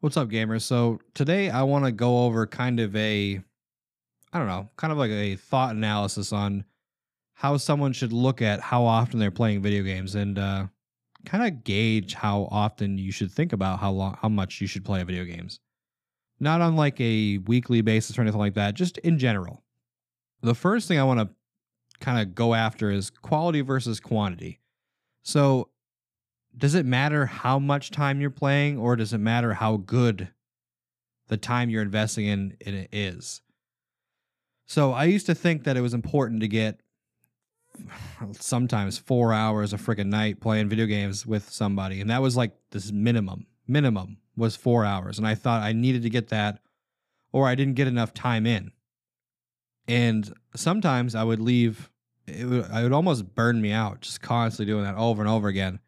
What's up, gamers? So today I want to go over kind of a, I don't know, kind of like a thought analysis on how someone should look at how often they're playing video games and uh, kind of gauge how often you should think about how long, how much you should play video games. Not on like a weekly basis or anything like that, just in general. The first thing I want to kind of go after is quality versus quantity. So does it matter how much time you're playing or does it matter how good the time you're investing in, in it is? So I used to think that it was important to get sometimes four hours a freaking night playing video games with somebody. And that was like this minimum. Minimum was four hours. And I thought I needed to get that or I didn't get enough time in. And sometimes I would leave, it would, it would almost burn me out just constantly doing that over and over again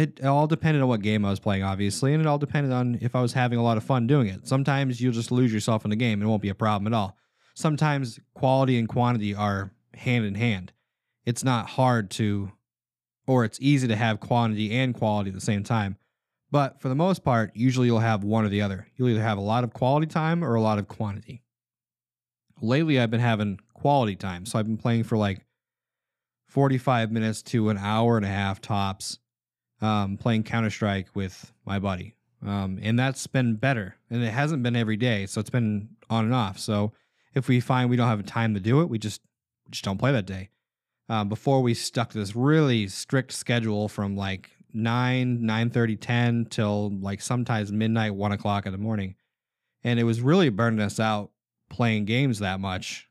it all depended on what game I was playing, obviously, and it all depended on if I was having a lot of fun doing it. Sometimes you'll just lose yourself in the game and it won't be a problem at all. Sometimes quality and quantity are hand in hand. It's not hard to, or it's easy to have quantity and quality at the same time. But for the most part, usually you'll have one or the other. You'll either have a lot of quality time or a lot of quantity. Lately, I've been having quality time. So I've been playing for like 45 minutes to an hour and a half tops um, playing Counter Strike with my buddy, um, and that's been better. And it hasn't been every day, so it's been on and off. So if we find we don't have time to do it, we just just don't play that day. Um, before we stuck to this really strict schedule from like 9 9 30 10 till like sometimes midnight 1 o'clock in the morning and it was really burning us out playing games that much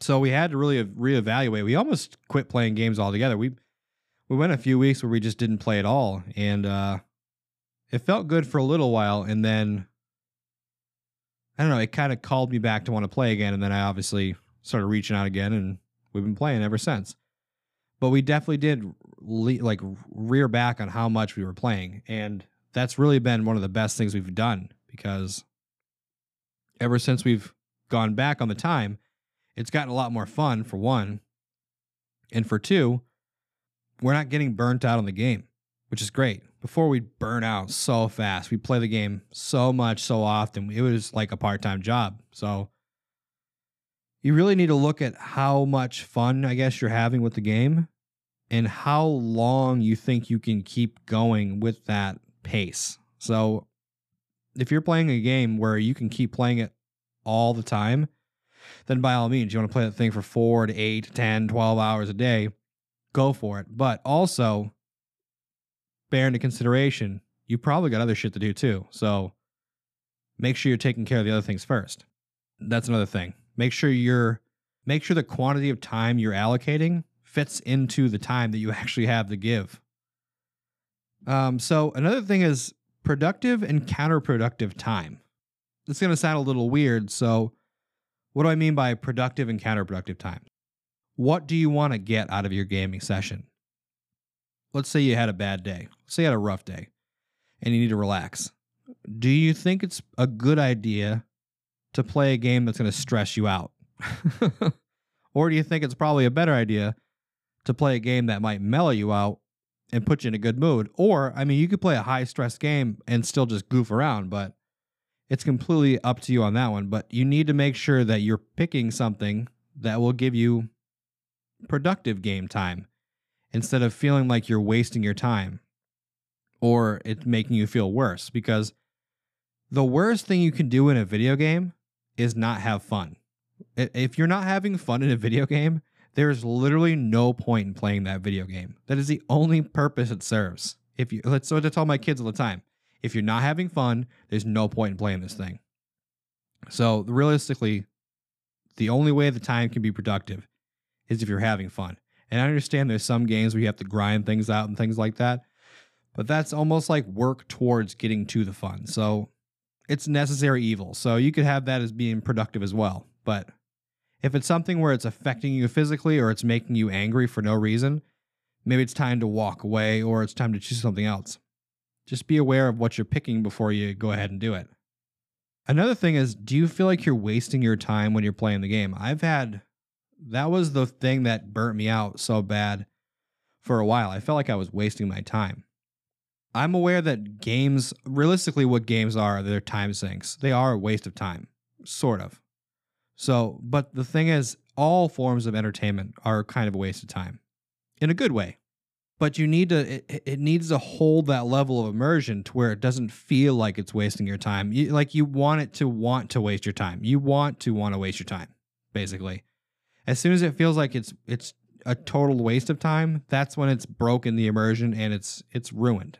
so we had to really reevaluate we almost quit playing games altogether we we went a few weeks where we just didn't play at all, and uh, it felt good for a little while, and then I don't know, it kind of called me back to want to play again, and then I obviously started reaching out again, and we've been playing ever since. But we definitely did le- like rear back on how much we were playing, and that's really been one of the best things we've done because ever since we've gone back on the time, it's gotten a lot more fun for one, and for two we're not getting burnt out on the game, which is great. Before we burn out so fast, we play the game so much, so often. It was like a part time job. So you really need to look at how much fun, I guess, you're having with the game and how long you think you can keep going with that pace. So if you're playing a game where you can keep playing it all the time, then by all means, you want to play that thing for four to eight, 10, 12 hours a day go for it. But also, bear into consideration, you probably got other shit to do too. So make sure you're taking care of the other things first. That's another thing. Make sure you're make sure the quantity of time you're allocating fits into the time that you actually have to give. Um, so another thing is productive and counterproductive time. It's going to sound a little weird. So, what do I mean by productive and counterproductive time? What do you want to get out of your gaming session? Let's say you had a bad day. Let's say you had a rough day and you need to relax. Do you think it's a good idea to play a game that's going to stress you out? or do you think it's probably a better idea to play a game that might mellow you out and put you in a good mood? Or, I mean, you could play a high stress game and still just goof around, but it's completely up to you on that one. But you need to make sure that you're picking something that will give you productive game time instead of feeling like you're wasting your time or it's making you feel worse because the worst thing you can do in a video game is not have fun. If you're not having fun in a video game, there's literally no point in playing that video game. That is the only purpose it serves. If you let's so I tell my kids all the time. If you're not having fun, there's no point in playing this thing. So realistically, the only way the time can be productive is if you're having fun. And I understand there's some games where you have to grind things out and things like that, but that's almost like work towards getting to the fun. So it's necessary evil. So you could have that as being productive as well. But if it's something where it's affecting you physically or it's making you angry for no reason, maybe it's time to walk away or it's time to choose something else. Just be aware of what you're picking before you go ahead and do it. Another thing is, do you feel like you're wasting your time when you're playing the game? I've had that was the thing that burnt me out so bad for a while. I felt like I was wasting my time. I'm aware that games, realistically, what games are, they're time sinks. They are a waste of time, sort of. So, but the thing is, all forms of entertainment are kind of a waste of time in a good way. But you need to, it, it needs to hold that level of immersion to where it doesn't feel like it's wasting your time. You, like you want it to want to waste your time. You want to want to waste your time, basically. As soon as it feels like it's it's a total waste of time, that's when it's broken the immersion and it's it's ruined.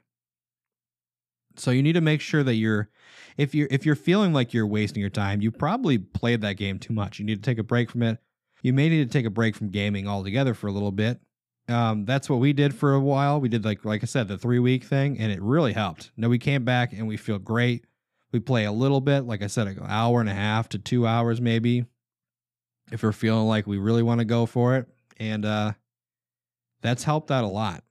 So you need to make sure that you're if you're if you're feeling like you're wasting your time, you probably played that game too much. You need to take a break from it. You may need to take a break from gaming altogether for a little bit. Um, that's what we did for a while. We did like like I said, the three week thing, and it really helped. Now we came back and we feel great. We play a little bit, like I said, an hour and a half to two hours maybe, if we're feeling like we really want to go for it, and uh, that's helped out a lot.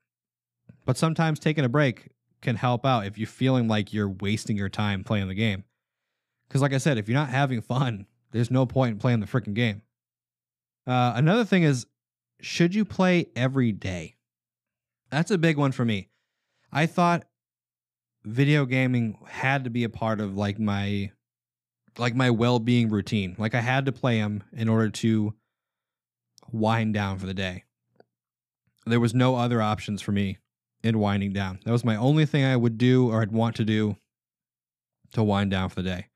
But sometimes taking a break can help out if you're feeling like you're wasting your time playing the game. Because, like I said, if you're not having fun, there's no point in playing the freaking game. Uh, another thing is, should you play every day? That's a big one for me. I thought video gaming had to be a part of like my like my well-being routine. Like I had to play them in order to wind down for the day. There was no other options for me in winding down. That was my only thing I would do or I'd want to do to wind down for the day,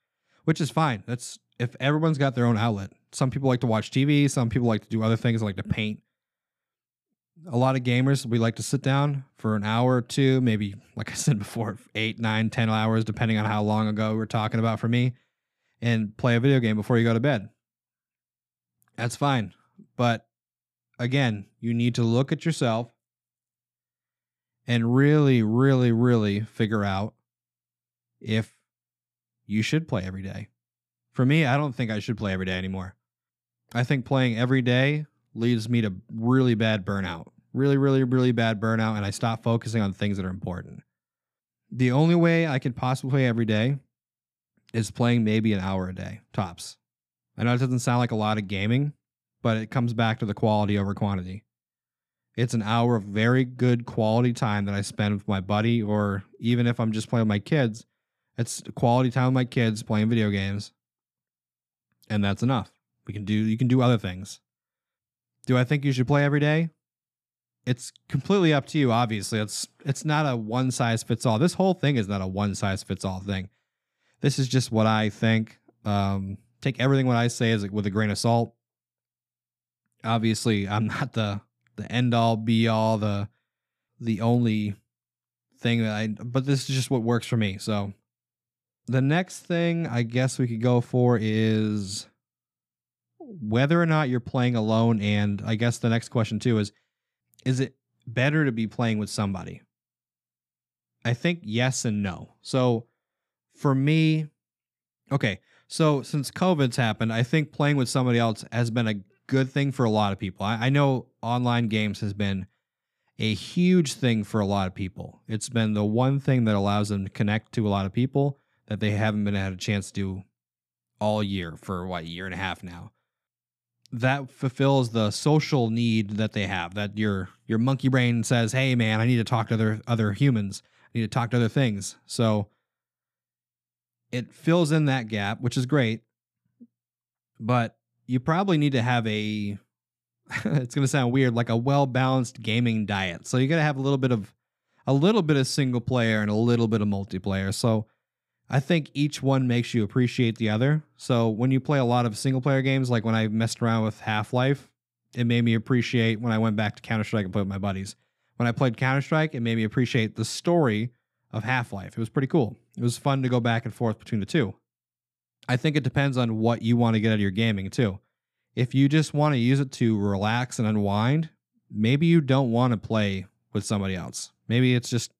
which is fine. That's if everyone's got their own outlet. Some people like to watch TV, some people like to do other things like to paint. A lot of gamers, we like to sit down for an hour or two, maybe, like I said before, eight, nine, ten hours, depending on how long ago we're talking about for me, and play a video game before you go to bed. That's fine. But again, you need to look at yourself and really, really, really figure out if you should play every day. For me, I don't think I should play every day anymore. I think playing every day leads me to really bad burnout. Really, really, really bad burnout, and I stop focusing on things that are important. The only way I could possibly play every day is playing maybe an hour a day, tops. I know it doesn't sound like a lot of gaming, but it comes back to the quality over quantity. It's an hour of very good quality time that I spend with my buddy, or even if I'm just playing with my kids, it's quality time with my kids playing video games. And that's enough. We can do you can do other things. Do I think you should play every day? It's completely up to you, obviously. It's it's not a one size fits all. This whole thing is not a one size fits all thing. This is just what I think. Um, take everything what I say as with a grain of salt. Obviously, I'm not the the end all be all, the the only thing that I but this is just what works for me. So the next thing I guess we could go for is whether or not you're playing alone and I guess the next question too is is it better to be playing with somebody? I think yes and no. So for me, okay, so since COVID's happened, I think playing with somebody else has been a good thing for a lot of people. I, I know online games has been a huge thing for a lot of people. It's been the one thing that allows them to connect to a lot of people that they haven't been had a chance to do all year for what year and a half now. That fulfills the social need that they have. That your your monkey brain says, "Hey, man, I need to talk to other other humans. I need to talk to other things." So it fills in that gap, which is great. But you probably need to have a it's going to sound weird like a well-balanced gaming diet. So you got to have a little bit of a little bit of single player and a little bit of multiplayer. So I think each one makes you appreciate the other. So when you play a lot of single player games like when I messed around with Half-Life, it made me appreciate when I went back to Counter-Strike and played with my buddies. When I played Counter-Strike, it made me appreciate the story of Half-Life. It was pretty cool. It was fun to go back and forth between the two. I think it depends on what you want to get out of your gaming too. If you just want to use it to relax and unwind, maybe you don't want to play with somebody else. Maybe it's just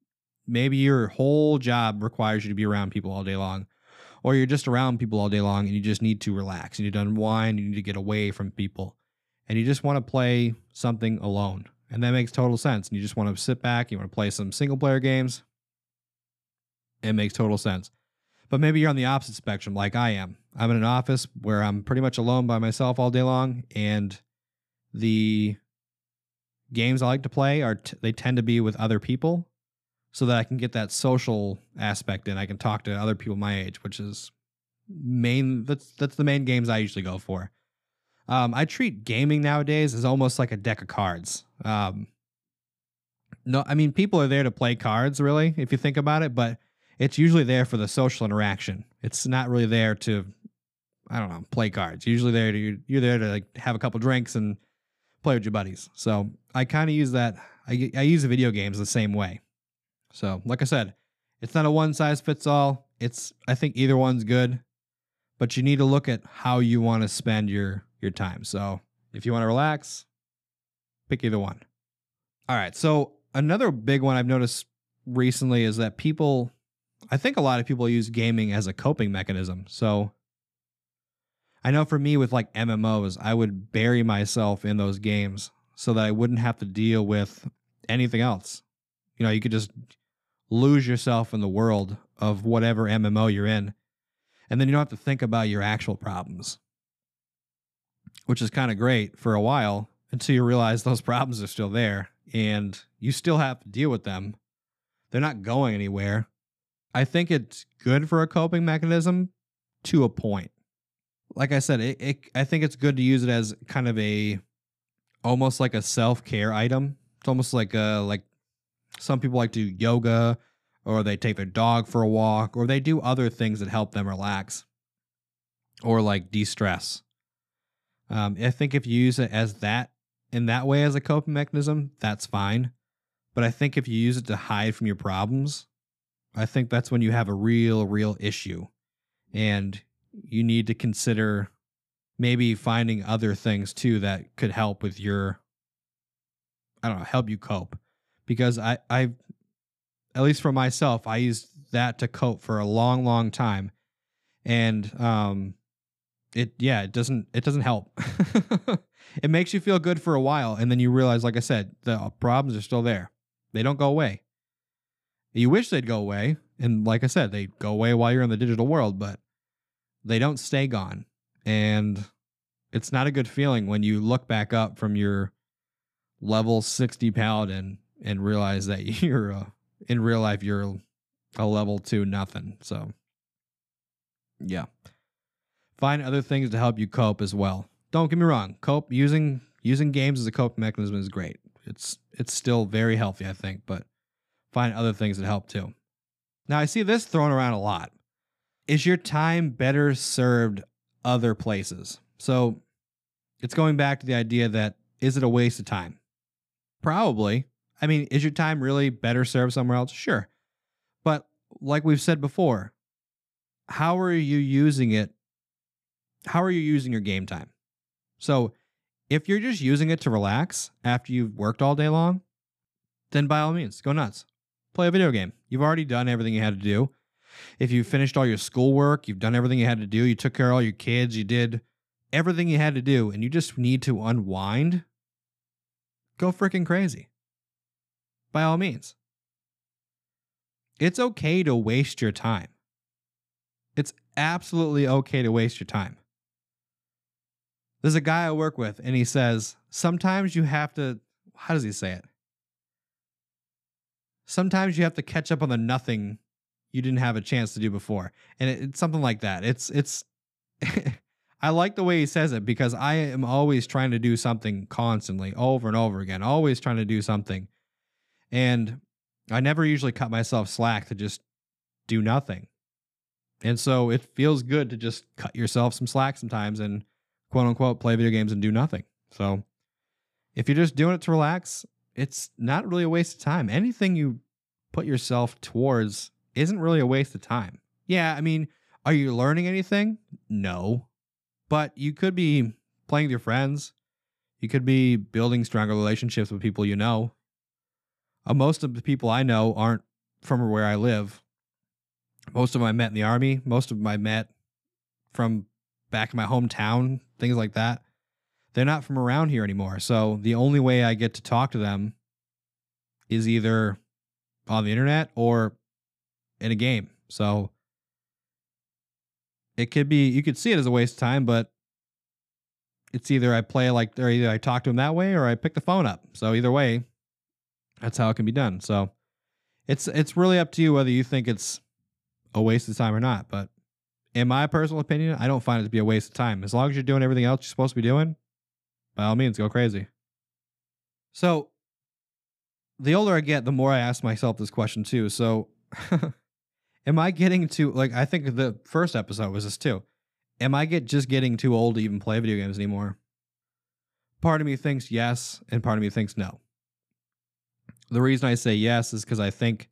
maybe your whole job requires you to be around people all day long or you're just around people all day long and you just need to relax, and you need to unwind, you need to get away from people. And you just want to play something alone. And that makes total sense. And you just want to sit back, you want to play some single player games. It makes total sense. But maybe you're on the opposite spectrum, like I am. I'm in an office where I'm pretty much alone by myself all day long, and the games I like to play are t- they tend to be with other people. so that I can get that social aspect in. I can talk to other people my age, which is main that's that's the main games I usually go for. Um, I treat gaming nowadays as almost like a deck of cards. Um, no, I mean people are there to play cards, really, if you think about it, but it's usually there for the social interaction. It's not really there to, I don't know, play cards. Usually there to you're there to like have a couple drinks and play with your buddies. So I kind of use that. I I use the video games the same way. So like I said, it's not a one size fits all. It's I think either one's good, but you need to look at how you want to spend your your time. So if you want to relax, pick either one. All right. So another big one I've noticed recently is that people I think a lot of people use gaming as a coping mechanism. So I know for me with like MMOs, I would bury myself in those games so that I wouldn't have to deal with anything else. You know, you could just lose yourself in the world of whatever MMO you're in. And then you don't have to think about your actual problems, which is kind of great for a while until you realize those problems are still there and you still have to deal with them. They're not going anywhere. I think it's good for a coping mechanism to a point. Like I said, it, it I think it's good to use it as kind of a almost like a self-care item. It's almost like a like some people like to do yoga or they take their dog for a walk or they do other things that help them relax or like de-stress. Um, I think if you use it as that in that way as a coping mechanism, that's fine. But I think if you use it to hide from your problems, I think that's when you have a real, real issue. And you need to consider maybe finding other things too that could help with your, I don't know, help you cope. Because I, I, at least for myself, I used that to cope for a long, long time. And, um, it, yeah, it doesn't, it doesn't help. it makes you feel good for a while. And then you realize, like I said, the problems are still there. They don't go away. You wish they'd go away. And like I said, they go away while you're in the digital world, but they don't stay gone. And it's not a good feeling when you look back up from your level 60 paladin and realize that you're uh, in real life you're a level 2 nothing. So yeah. Find other things to help you cope as well. Don't get me wrong, cope using using games as a coping mechanism is great. It's it's still very healthy, I think, but find other things that help too. Now, I see this thrown around a lot. Is your time better served other places? So it's going back to the idea that is it a waste of time? Probably. I mean, is your time really better served somewhere else? Sure. But like we've said before, how are you using it? How are you using your game time? So if you're just using it to relax after you've worked all day long, then by all means, go nuts play a video game. You've already done everything you had to do. If you finished all your schoolwork, you've done everything you had to do, you took care of all your kids, you did everything you had to do, and you just need to unwind, go freaking crazy. By all means. It's okay to waste your time. It's absolutely okay to waste your time. There's a guy I work with, and he says, sometimes you have to, how does he say it? Sometimes you have to catch up on the nothing you didn't have a chance to do before. And it, it's something like that. It's it's I like the way he says it because I am always trying to do something constantly, over and over again, always trying to do something. And I never usually cut myself slack to just do nothing. And so it feels good to just cut yourself some slack sometimes and quote unquote play video games and do nothing. So if you're just doing it to relax, it's not really a waste of time. Anything you put yourself towards isn't really a waste of time. Yeah, I mean, are you learning anything? No. But you could be playing with your friends. You could be building stronger relationships with people you know. Uh, most of the people I know aren't from where I live. Most of them I met in the army. Most of them I met from back in my hometown, things like that they're not from around here anymore. So the only way I get to talk to them is either on the internet or in a game. So it could be you could see it as a waste of time, but it's either I play like or either I talk to them that way or I pick the phone up. So either way, that's how it can be done. So it's it's really up to you whether you think it's a waste of time or not. But in my personal opinion, I don't find it to be a waste of time. As long as you're doing everything else you're supposed to be doing, by all means, go crazy. So, the older I get, the more I ask myself this question too. So, am I getting to like? I think the first episode was this too. Am I get just getting too old to even play video games anymore? Part of me thinks yes, and part of me thinks no. The reason I say yes is because I think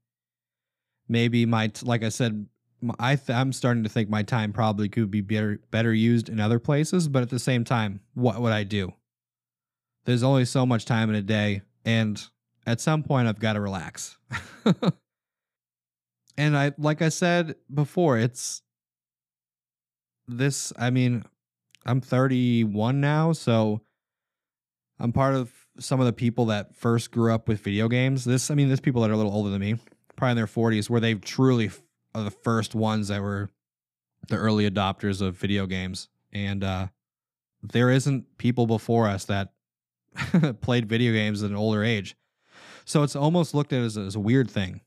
maybe my like I said, I th- I'm starting to think my time probably could be better better used in other places. But at the same time, what would I do? There's only so much time in a day, and at some point, I've got to relax. and I, like I said before, it's this. I mean, I'm 31 now, so I'm part of some of the people that first grew up with video games. This, I mean, there's people that are a little older than me, probably in their 40s, where they truly are the first ones that were the early adopters of video games. And uh, there isn't people before us that played video games at an older age. So it's almost looked at as, as a weird thing.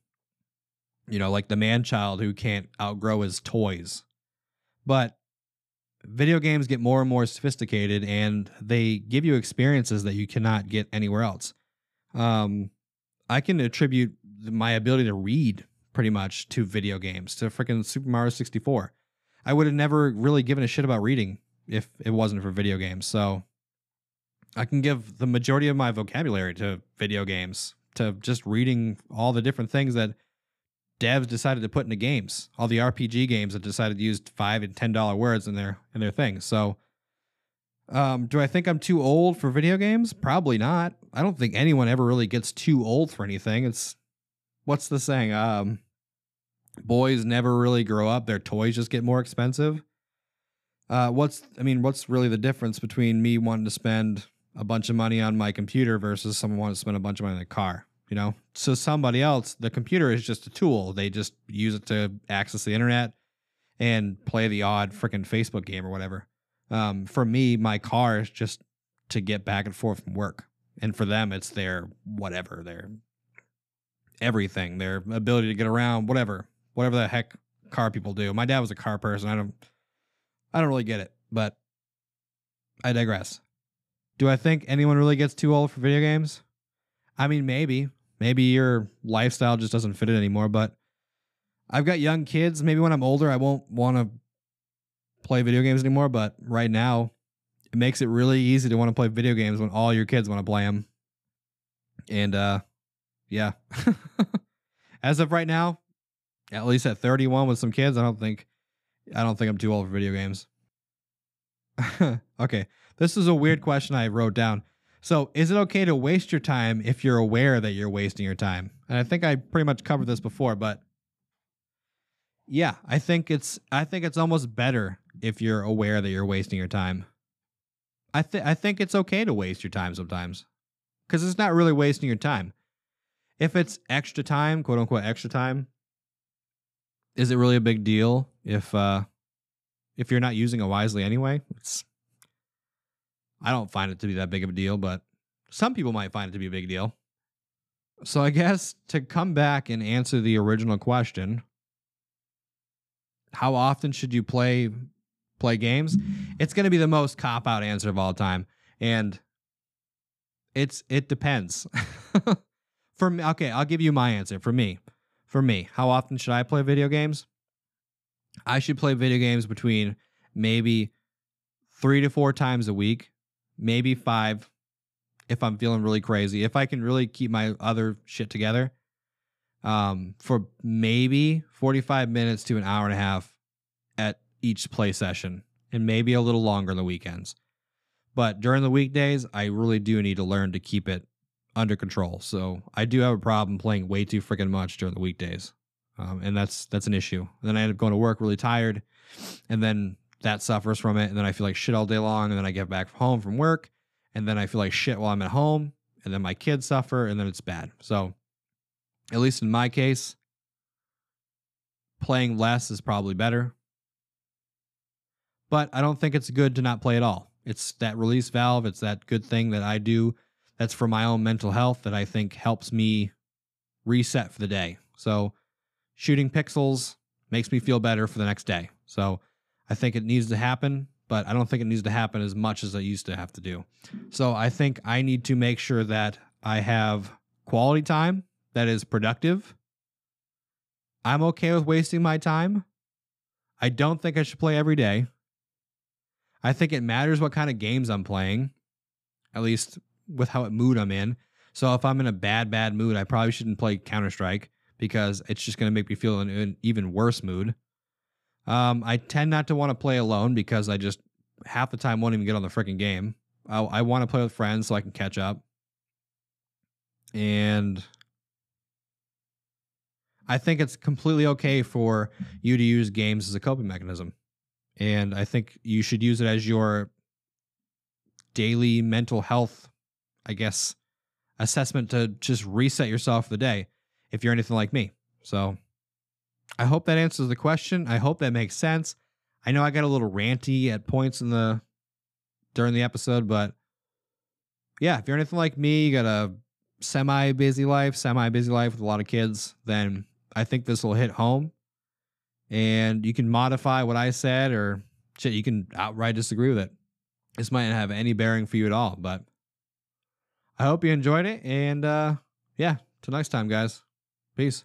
You know, like the man child who can't outgrow his toys. But video games get more and more sophisticated and they give you experiences that you cannot get anywhere else. Um, I can attribute my ability to read pretty much to video games, to freaking Super Mario 64. I would have never really given a shit about reading if it wasn't for video games. So I can give the majority of my vocabulary to video games, to just reading all the different things that devs decided to put into games, all the RPG games that decided to use five and ten dollar words in their in their things. So, um, do I think I'm too old for video games? Probably not. I don't think anyone ever really gets too old for anything. It's what's the saying? Um, boys never really grow up; their toys just get more expensive. Uh, what's I mean, what's really the difference between me wanting to spend a bunch of money on my computer versus someone wants to spend a bunch of money on a car? you know? So somebody else the computer is just a tool. They just use it to access the internet and play the odd freaking facebook game or whatever. Um, for me my car is just to get back and forth from work. And for them it's their whatever their everything their ability to get around whatever whatever the heck car people do. My dad was a car person. I don't i don't really get it but i digress do i think anyone really gets too old for video games I mean, maybe. Maybe your lifestyle just doesn't fit it anymore. But I've got young kids. Maybe when I'm older, I won't want to play video games anymore. But right now, it makes it really easy to want to play video games when all your kids want to play them. And uh, yeah, as of right now, at least at 31 with some kids, I don't think I don't think I'm too old for video games. okay, this is a weird question I wrote down. So, is it okay to waste your time if you're aware that you're wasting your time? And I think I pretty much covered this before, but yeah, I think it's I think it's almost better if you're aware that you're wasting your time. I think I think it's okay to waste your time sometimes. Cuz it's not really wasting your time. If it's extra time, quote unquote extra time, is it really a big deal if uh if you're not using it wisely anyway? It's I don't find it to be that big of a deal, but some people might find it to be a big deal. So I guess to come back and answer the original question, how often should you play play games? It's going to be the most cop out answer of all time, and it's it depends. For me, okay, I'll give you my answer. For me, for me, how often should I play video games? I should play video games between maybe three to four times a week maybe five if I'm feeling really crazy. If I can really keep my other shit together, um, for maybe 45 minutes to an hour and a half at each play session, and maybe a little longer on the weekends. But during the weekdays, I really do need to learn to keep it under control. So I do have a problem playing way too freaking much during the weekdays, um, and that's that's an issue. And then I end up going to work really tired, and then that suffers from it. And then I feel like shit all day long. And then I get back home from work. And then I feel like shit while I'm at home. And then my kids suffer. And then it's bad. So, at least in my case, playing less is probably better. But I don't think it's good to not play at all. It's that release valve. It's that good thing that I do that's for my own mental health that I think helps me reset for the day. So shooting pixels makes me feel better for the next day. So I think it needs to happen, but I don't think it needs to happen as much as I used to have to do. So I think I need to make sure that I have quality time that is productive. I'm okay with wasting my time. I don't think I should play every day. I think it matters what kind of games I'm playing, at least with how it mood I'm in. So if I'm in a bad, bad mood, I probably shouldn't play Counter Strike because it's just going to make me feel in an even worse mood. Um, I tend not to want to play alone because I just half the time won't even get on the freaking game. I, I want to play with friends so I can catch up. And I think it's completely okay for you to use games as a coping mechanism. And I think you should use it as your daily mental health, I guess, assessment to just reset yourself for the day if you're anything like me. So I hope that answers the question. I hope that makes sense. I know I got a little ranty at points in the during the episode, but yeah, if you're anything like me, you got a semi busy life, semi busy life with a lot of kids, then I think this will hit home. And you can modify what I said or shit, you can outright disagree with it. This might not have any bearing for you at all, but I hope you enjoyed it. And uh yeah, till next time, guys. Peace.